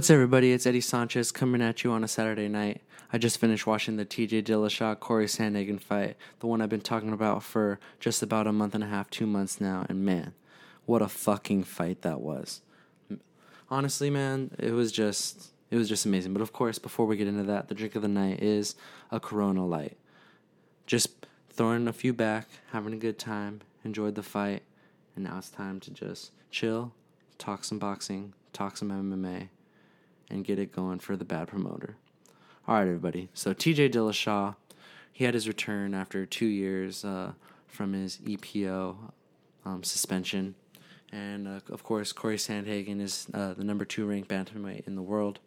What's everybody? It's Eddie Sanchez coming at you on a Saturday night. I just finished watching the TJ Dillashaw Corey Sandhagen fight, the one I've been talking about for just about a month and a half, two months now, and man, what a fucking fight that was. Honestly, man, it was just it was just amazing. But of course, before we get into that, the drink of the night is a Corona Light. Just throwing a few back, having a good time, enjoyed the fight, and now it's time to just chill, talk some boxing, talk some MMA and get it going for the bad promoter. All right, everybody. So TJ Dillashaw, he had his return after two years uh, from his EPO um, suspension. And uh, of course, Corey Sandhagen is uh, the number two ranked bantamweight in the world.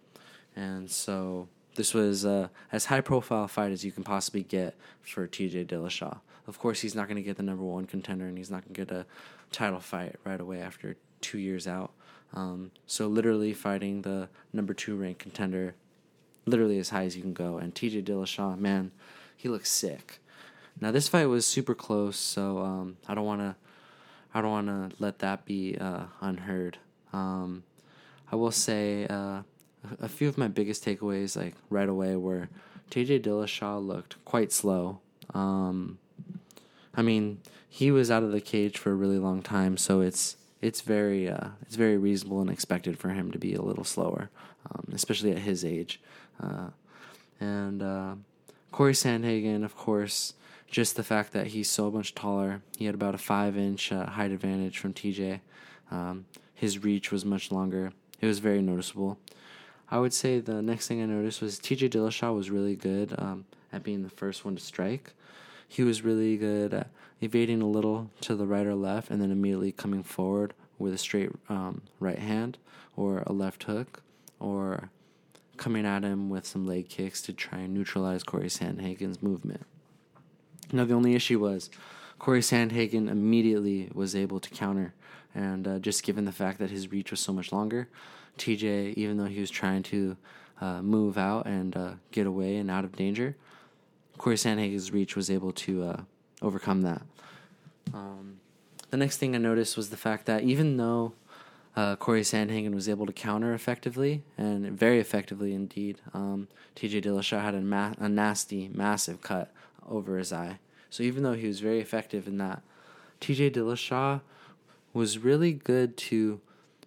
And so this was uh, as high profile fight as you can possibly get for TJ Dillashaw. Of course, he's not going to get the number one contender, and he's not going to get a title fight right away after two years out. Um, so literally fighting the number two ranked contender, literally as high as you can go. And T.J. Dillashaw, man, he looks sick. Now this fight was super close, so um, I don't want to, I don't want to let that be uh, unheard. Um, I will say uh, a few of my biggest takeaways, like right away, were T.J. Dillashaw looked quite slow. Um, I mean, he was out of the cage for a really long time, so it's it's very uh, it's very reasonable and expected for him to be a little slower, um, especially at his age. Uh, and uh, Corey Sandhagen, of course, just the fact that he's so much taller. He had about a five inch uh, height advantage from TJ. Um, his reach was much longer. It was very noticeable. I would say the next thing I noticed was TJ Dillashaw was really good um, at being the first one to strike. He was really good at evading a little to the right or left, and then immediately coming forward with a straight um, right hand or a left hook, or coming at him with some leg kicks to try and neutralize Corey Sandhagen's movement. Now, the only issue was Corey Sandhagen immediately was able to counter, and uh, just given the fact that his reach was so much longer, TJ, even though he was trying to uh, move out and uh, get away and out of danger, Corey Sandhagen's reach was able to uh, overcome that. Um, the next thing I noticed was the fact that even though uh, Corey Sandhagen was able to counter effectively and very effectively indeed, um, TJ Dillashaw had a, ma- a nasty, massive cut over his eye. So even though he was very effective in that, TJ Dillashaw was really good to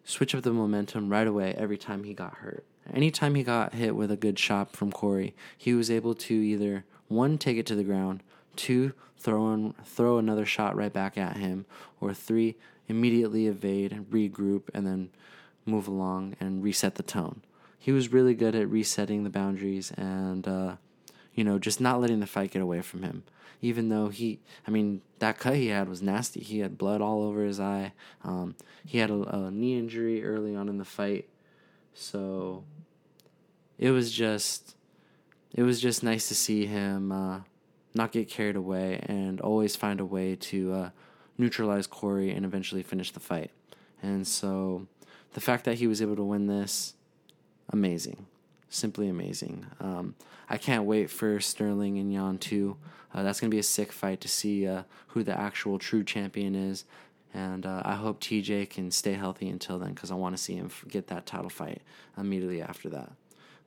switch up the momentum right away every time he got hurt. Anytime he got hit with a good shot from Corey, he was able to either one, take it to the ground, two, throw in, throw another shot right back at him, or three, immediately evade, and regroup, and then move along and reset the tone. He was really good at resetting the boundaries and, uh, you know, just not letting the fight get away from him. Even though he, I mean, that cut he had was nasty. He had blood all over his eye. Um, he had a, a knee injury early on in the fight. So it was just, it was just nice to see him uh, not get carried away, and always find a way to uh, neutralize Corey and eventually finish the fight. And so the fact that he was able to win this, amazing. Simply amazing. Um, I can't wait for Sterling and Yan 2. Uh, that's going to be a sick fight to see uh, who the actual true champion is. And uh, I hope TJ can stay healthy until then because I want to see him get that title fight immediately after that.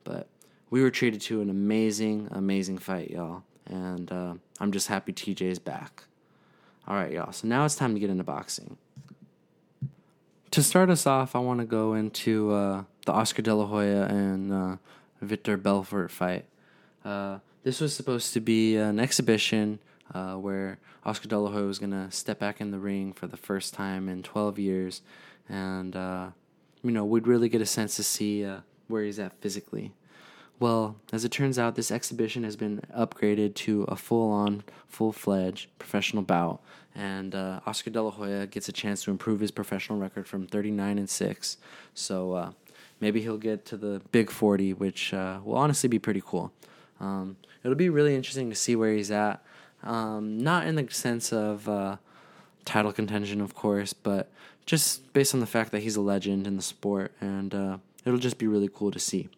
But we were treated to an amazing, amazing fight, y'all and uh, I'm just happy TJ's back. All right, y'all. So now it's time to get into boxing. To start us off, I want to go into uh, the Oscar De La Hoya and uh, Victor Belfort fight. Uh, this was supposed to be an exhibition uh, where Oscar De La Hoya was going to step back in the ring for the first time in 12 years, and uh, you know we'd really get a sense to see where he's at physically. Well, as it turns out, this exhibition has been upgraded to a full on, full fledged professional bout, and uh, Oscar De La Hoya gets a chance to improve his professional record from 39 and 6. So uh, maybe he'll get to the big 40, which uh, will honestly be pretty cool. Um, it'll be really interesting to see where he's at. Um, not in the sense of uh, title contention, of course, but just based on the fact that he's a legend in the sport, and uh, it'll just be really cool to see.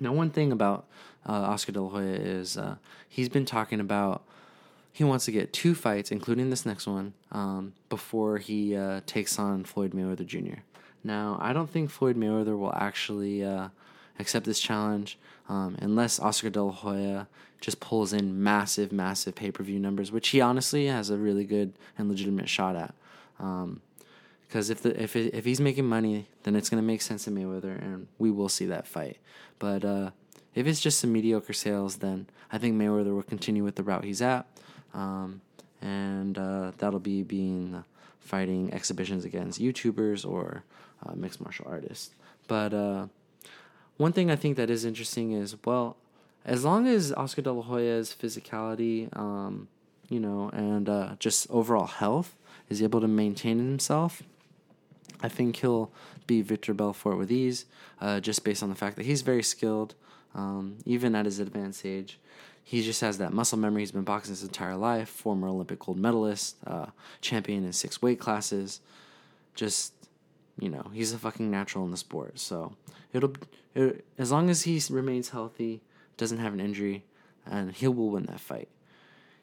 Now, one thing about uh, Oscar De La Hoya is uh, he's been talking about he wants to get two fights, including this next one, um, before he uh, takes on Floyd Mayweather Jr. Now, I don't think Floyd Mayweather will actually uh, accept this challenge um, unless Oscar De La Hoya just pulls in massive, massive pay per view numbers, which he honestly has a really good and legitimate shot at. Because if the if it, if he's making money, then it's gonna make sense to Mayweather, and we will see that fight. But uh, if it's just some mediocre sales, then I think Mayweather will continue with the route he's at, um, and uh, that'll be being fighting exhibitions against YouTubers or uh, mixed martial artists. But uh, one thing I think that is interesting is well, as long as Oscar De La Hoya's physicality, um, you know, and uh, just overall health is able to maintain himself, I think he'll beat Victor Belfort with ease, uh, just based on the fact that he's very skilled, um, even at his advanced age. He just has that muscle memory. He's been boxing his entire life. Former Olympic gold medalist, uh, champion in six weight classes. Just, you know, he's a fucking natural in the sport. So it'll, it, as long as he remains healthy, doesn't have an injury, and he will win that fight.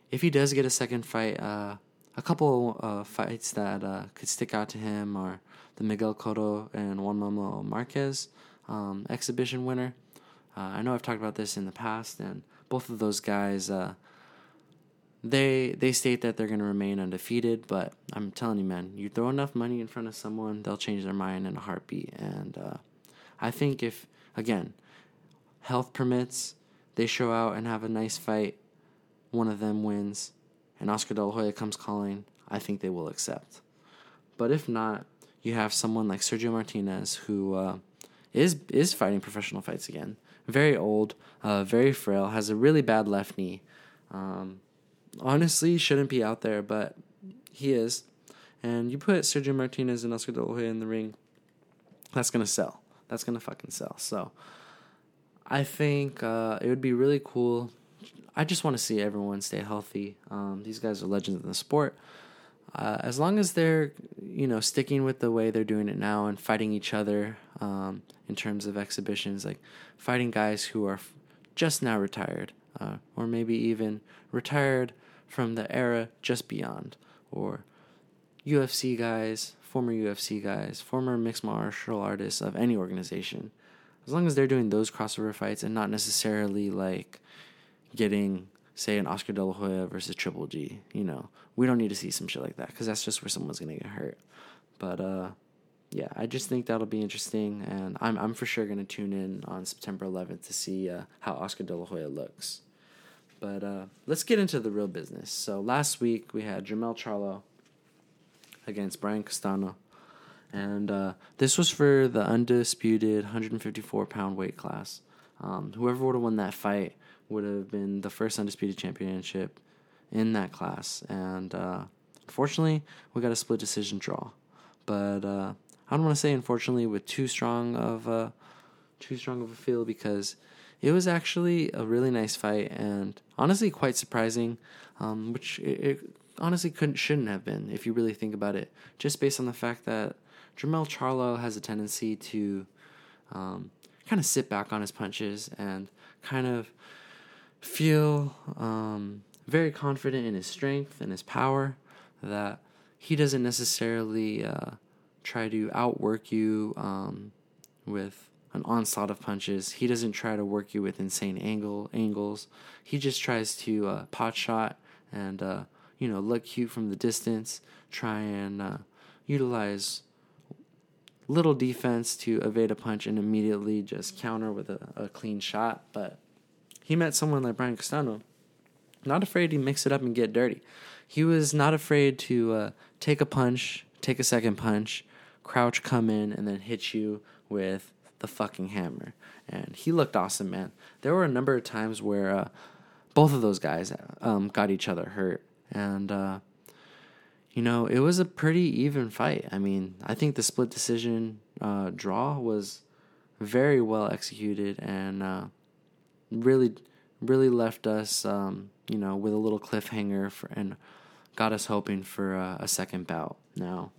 If he does get a second fight, uh, a couple uh, fights that uh, could stick out to him are the Miguel Cotto and Juan Manuel Marquez um, exhibition winner. Uh, I know I've talked about this in the past, and both of those guys, uh, they they state that they're going to remain undefeated. But I'm telling you, man, you throw enough money in front of someone, they'll change their mind in a heartbeat. And uh, I think if again, health permits, they show out and have a nice fight, one of them wins, and Oscar De La Hoya comes calling, I think they will accept. But if not, you have someone like Sergio Martinez who uh, is is fighting professional fights again. Very old, uh, very frail, has a really bad left knee. Um, honestly, shouldn't be out there, but he is. And you put Sergio Martinez and Oscar De La Hoya in the ring, that's gonna sell. That's gonna fucking sell. So, I think uh, it would be really cool. I just want to see everyone stay healthy. Um, these guys are legends in the sport. Uh, as long as they're you know sticking with the way they're doing it now and fighting each other um, in terms of exhibitions like fighting guys who are just now retired uh, or maybe even retired from the era just beyond or ufc guys former ufc guys former mixed martial artists of any organization. As long as they're doing those crossover fights and not necessarily like getting say an Oscar De La Hoya versus Triple G. You know, we don't need to see some shit like that because that's just where someone's gonna get hurt. But uh, yeah, I just think that'll be interesting, and I'm I'm for sure gonna tune in on September 11th to see uh, how Oscar De La Hoya looks. But uh, let's get into the real business. So last week we had Jermell Charlo against Brian Castano. And uh, this was for the undisputed 154 pound weight class. Um, whoever would have won that fight would have been the first undisputed championship in that class. And uh, unfortunately, we got a split decision draw. But uh, I don't want to say unfortunately with too strong of a too strong of a feel because it was actually a really nice fight and honestly quite surprising, um, which it, it, honestly couldn't shouldn't have been if you really think about it, just based on the fact that Jermell Charlo has a tendency to um, kind of sit back on his punches and kind of feel um, very confident in his strength and his power that he doesn't necessarily uh, try to outwork you um, with an onslaught of punches. He doesn't try to work you with insane angle angles. He just tries to uh, pot shot and uh, you know look cute from the distance. Try and uh, utilize little defense to evade a punch and immediately just counter with a, a clean shot. But he met someone like Brian Castano, not afraid to mix it up and get dirty. He was not afraid to uh, take a punch, take a second punch, crouch, come in, and then hit you with the fucking hammer. And he looked awesome, man. There were a number of times where uh, both of those guys um, got each other hurt. And, uh, you know, it was a pretty even fight. I mean, I think the split decision uh, draw was very well executed and uh, really really left us um, you know with a little cliffhanger for, and got us hoping for uh, a second bout. Now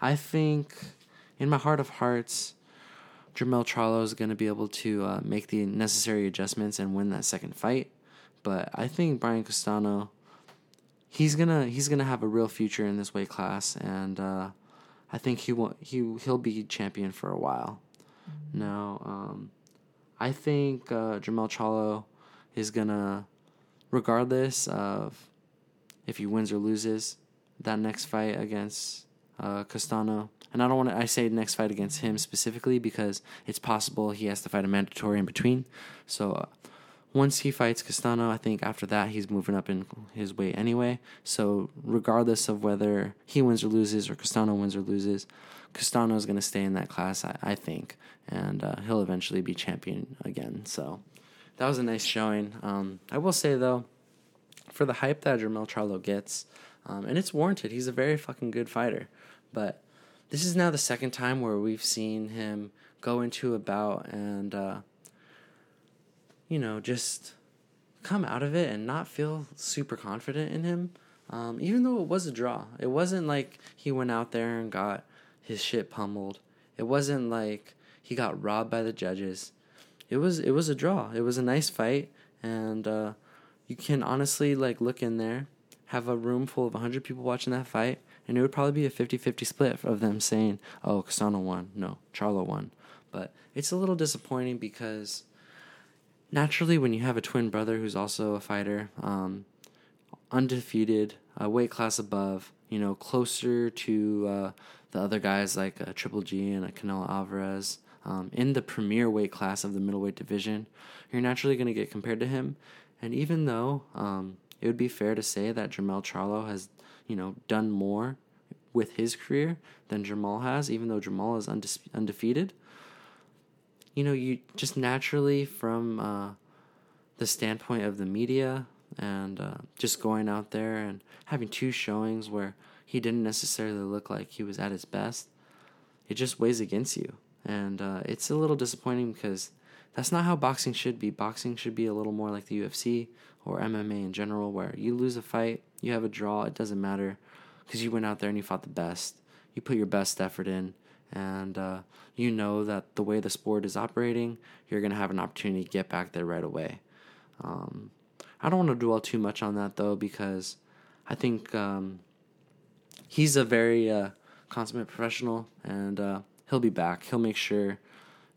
i think in my heart of hearts Jermell Charlo is going to be able to uh, make the necessary adjustments and win that second fight. But i think brian castano he's gonna he's gonna have a real future in this weight class and uh, I think he will he he'll be champion for a while. Now, um, I think uh, Jermell Charlo is gonna, regardless of if he wins or loses, that next fight against uh, Castano. And I don't want to. I say next fight against him specifically because it's possible he has to fight a mandatory in between. So uh, once he fights Castano, I think after that he's moving up in his weight anyway. So regardless of whether he wins or loses or Castano wins or loses, Castano is going to stay in that class, I, I think, and uh, he'll eventually be champion again. So that was a nice showing. Um, I will say though, for the hype that Jermell Charlo gets, um, and it's warranted. He's a very fucking good fighter, but this is now the second time where we've seen him go into a bout and. Uh, you know, just come out of it and not feel super confident in him. Um, even though it was a draw, it wasn't like he went out there and got his shit pummeled. It wasn't like he got robbed by the judges. It was it was a draw. It was a nice fight, and uh, you can honestly like look in there, have a room full of hundred people watching that fight, and it would probably be a 50-50 split of them saying, "Oh, Castano won," no, Charlo won. But it's a little disappointing because naturally, when you have a twin brother who's also a fighter, um, undefeated, a weight class above, you know, closer to uh, the other guys like uh, Triple G and uh, Canelo Alvarez, um, in the premier weight class of the middleweight division, you're naturally going to get compared to him. And even though um, it would be fair to say that Jermell Charlo has, you know, done more with his career than Jamal has, even though Jamal is unde- undefeated, you know, you just naturally from uh, the standpoint of the media and uh, just going out there and having two showings where he didn't necessarily look like he was at his best, it just weighs against you. And uh, it's a little disappointing because that's not how boxing should be. Boxing should be a little more like the UFC or MMA in general, where you lose a fight, you have a draw, it doesn't matter because you went out there and you fought the best. You put your best effort in, and uh, you know that the way the sport is operating, you're going to have an opportunity to get back there right away. Um, I don't want to dwell too much on that though, because I think um, he's a very uh, consummate professional, and uh, he'll be back. He'll make sure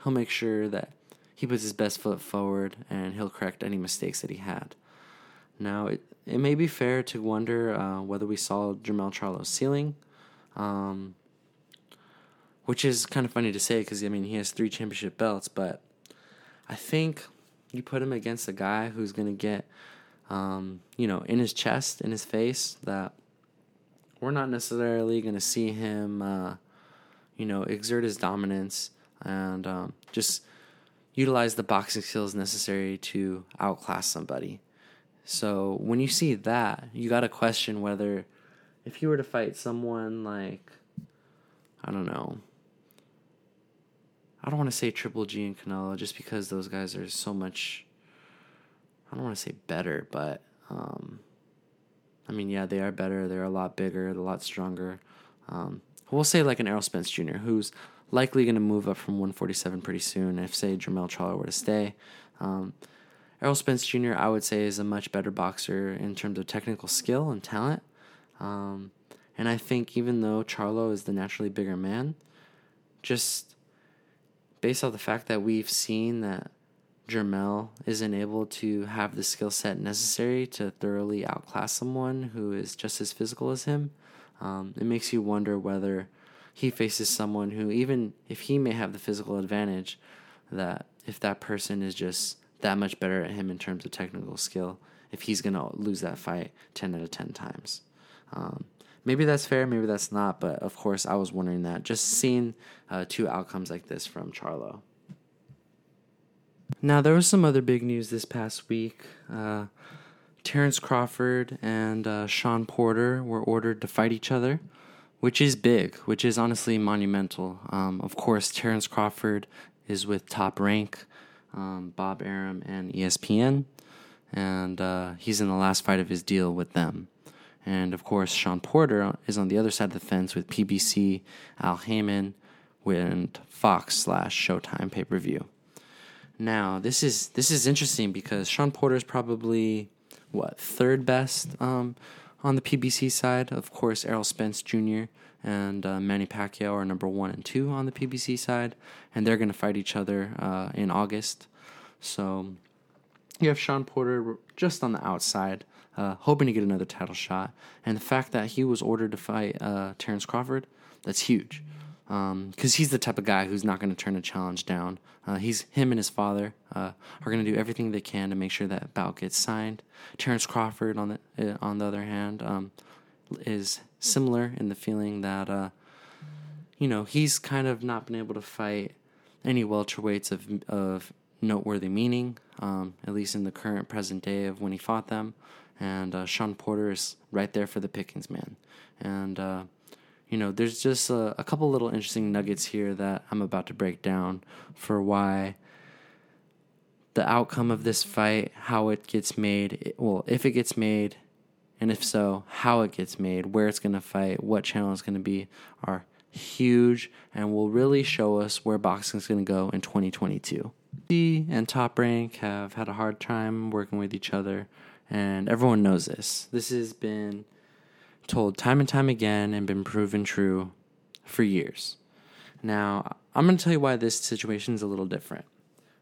he'll make sure that he puts his best foot forward, and he'll correct any mistakes that he had. Now, it it may be fair to wonder uh, whether we saw Jermell Charlo's ceiling. Um, which is kind of funny to say because I mean he has three championship belts, but I think you put him against a guy who's gonna get, um, you know, in his chest, in his face, that we're not necessarily gonna see him, uh, you know, exert his dominance and um, just utilize the boxing skills necessary to outclass somebody. So when you see that, you got to question whether if you were to fight someone like I don't know, I don't want to say Triple G and Canelo just because those guys are so much. I don't want to say better, but um, I mean, yeah, they are better. They're a lot bigger, a lot stronger. Um, we'll say like an Errol Spence Jr., who's likely going to move up from 147 pretty soon if, say, Jermell Charlo were to stay. Um, Errol Spence Jr., I would say, is a much better boxer in terms of technical skill and talent. Um, and I think even though Charlo is the naturally bigger man, just based off the fact that we've seen that Jermell isn't able to have the skill set necessary to thoroughly outclass someone who is just as physical as him, um, it makes you wonder whether he faces someone who, even if he may have the physical advantage, that if that person is just that much better at him in terms of technical skill, if he's going to lose that fight 10 out of 10 times. Um, maybe that's fair, maybe that's not, but of course I was wondering that. Just seeing uh, two outcomes like this from Charlo. Now, there was some other big news this past week. Uh, Terrence Crawford and uh, Shawn Porter were ordered to fight each other, which is big, which is honestly monumental. Um, of course, Terrence Crawford is with Top Rank, um, Bob Arum, and ESPN, and uh, he's in the last fight of his deal with them. And of course, Shawn Porter is on the other side of the fence with PBC, Al Haymon, and Fox slash Showtime pay per view. Now, this is this is interesting because Shawn Porter is probably what third best um, On the PBC side, of course, Errol Spence Jr. and uh, Manny Pacquiao are number one and two on the PBC side, and they're going to fight each other uh, in August. So you have Shawn Porter just on the outside, uh, hoping to get another title shot. And the fact that he was ordered to fight uh, Terrence Crawford, that's huge. Because um, he's the type of guy who's not going to turn a challenge down. Uh, he's him and his father uh, are going to do everything they can to make sure that bout gets signed. Terrence Crawford, on the uh, on the other hand, um, is similar in the feeling that uh, you know he's kind of not been able to fight any welterweights of of noteworthy meaning, um, at least in the current present day of when he fought them. And uh, Shawn Porter is right there for the pickings, man. And, uh, you know, there's just a, a, couple little interesting nuggets here that I'm about to break down for why the outcome of this fight, how it gets made, well, if it gets made, and if so, how it gets made, where it's going to fight, what channel it's going to be, are huge and will really show us where boxing is going to go in 2022. C and Top Rank have had a hard time working with each other, and everyone knows this. This has been told time and time again and been proven true for years. Now, I'm going to tell you why this situation is a little different.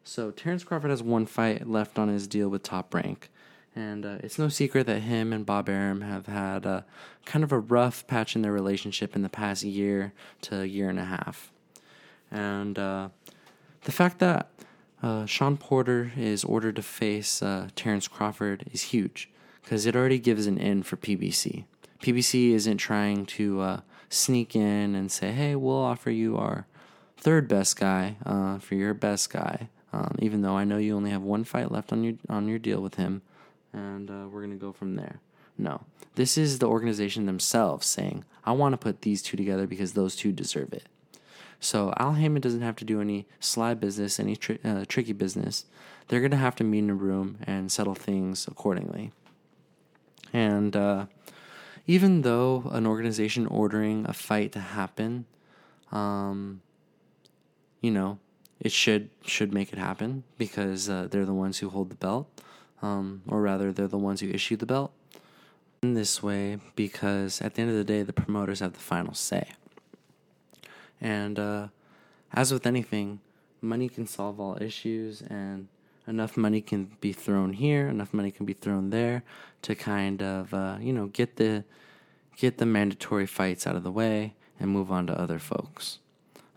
So, Terrence Crawford has one fight left on his deal with Top Rank, and uh, it's no secret that him and Bob Arum have had a, kind of a rough patch in their relationship in the past year to year and a half. And uh, the fact that uh, Shawn Porter is ordered to face uh, Terrence Crawford is huge because it already gives an end for PBC. PBC isn't trying to uh, sneak in and say, hey, we'll offer you our third best guy uh, for your best guy, um, even though I know you only have one fight left on your, on your deal with him, and uh, we're going to go from there. No, this is the organization themselves saying, I want to put these two together because those two deserve it. So Al Haymon doesn't have to do any sly business, any uh, tricky business. They're going to have to meet in a room and settle things accordingly. And uh, even though an organization ordering a fight to happen, um, you know, it should should make it happen because uh, they're the ones who hold the belt, um, or rather, they're the ones who issue the belt. In this way, because at the end of the day, the promoters have the final say. And uh, as with anything, money can solve all issues, and enough money can be thrown here, enough money can be thrown there to kind of uh, you know get the get the mandatory fights out of the way and move on to other folks.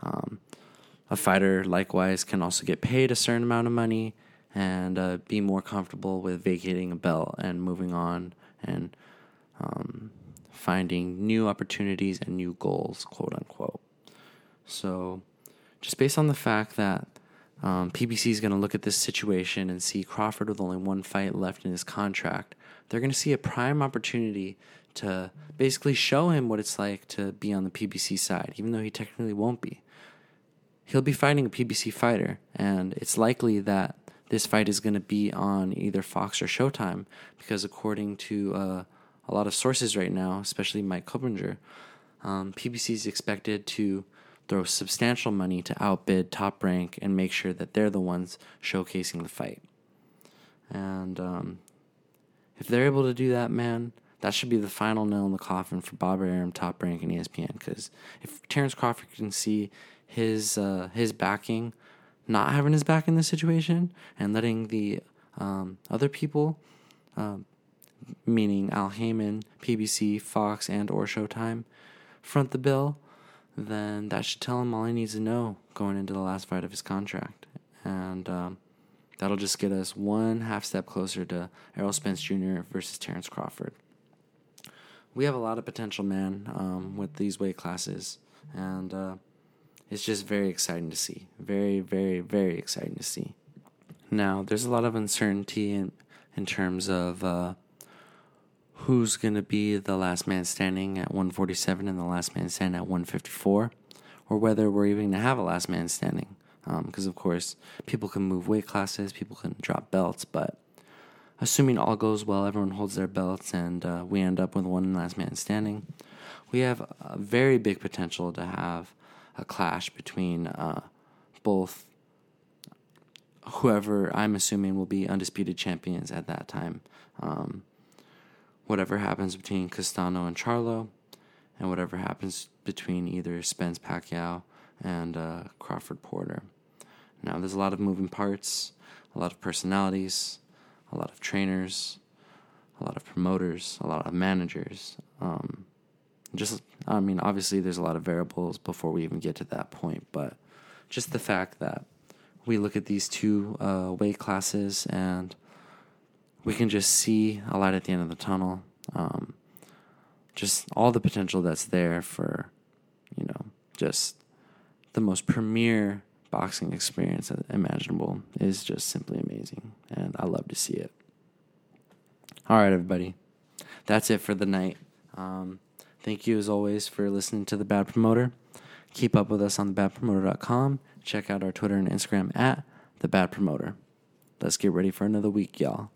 Um, a fighter likewise can also get paid a certain amount of money and uh, be more comfortable with vacating a belt and moving on and um, finding new opportunities and new goals, quote unquote. So, just based on the fact that um, PBC is going to look at this situation and see Crawford with only one fight left in his contract, they're going to see a prime opportunity to basically show him what it's like to be on the PBC side, even though he technically won't be. He'll be fighting a PBC fighter, and it's likely that this fight is going to be on either Fox or Showtime because, according to uh, a lot of sources right now, especially Mike Coppinger, um, PBC is expected to throw substantial money to outbid Top Rank and make sure that they're the ones showcasing the fight. And um, if they're able to do that, man, that should be the final nail in the coffin for Bob Arum, Top Rank, and ESPN. Because if Terrence Crawford can see his uh, his backing, not having his back in this situation, and letting the um, other people, um, meaning Al Haymon, PBC, Fox, and or Showtime, front the bill, then that should tell him all he needs to know going into the last fight of his contract. And um, that'll just get us one half step closer to Errol Spence Jr. versus Terrence Crawford. We have a lot of potential, man, um, with these weight classes. And uh, it's just very exciting to see. Very, very, very exciting to see. Now, there's a lot of uncertainty in, in terms of uh, who's going to be the last man standing at 147 and the last man standing at 154, or whether we're even going to have a last man standing. Because, um, of course, people can move weight classes, people can drop belts, but assuming all goes well, everyone holds their belts, and uh, we end up with one last man standing, we have a very big potential to have a clash between uh, both whoever I'm assuming will be undisputed champions at that time. Um, whatever happens between Castano and Charlo, and whatever happens between either Spence Pacquiao and uh, Crawford Porter. Now, there's a lot of moving parts, a lot of personalities, a lot of trainers, a lot of promoters, a lot of managers. Um, just, I mean, obviously, there's a lot of variables before we even get to that point, but just the fact that we look at these two uh, weight classes and we can just see a light at the end of the tunnel. Um, just all the potential that's there for, you know, just the most premier boxing experience imaginable is just simply amazing. And I love to see it. All right, everybody. That's it for the night. Um, thank you, as always, for listening to The Bad Promoter. Keep up with us on thebadpromoter.com. Check out our Twitter and Instagram at The Bad Promoter. Let's get ready for another week, y'all.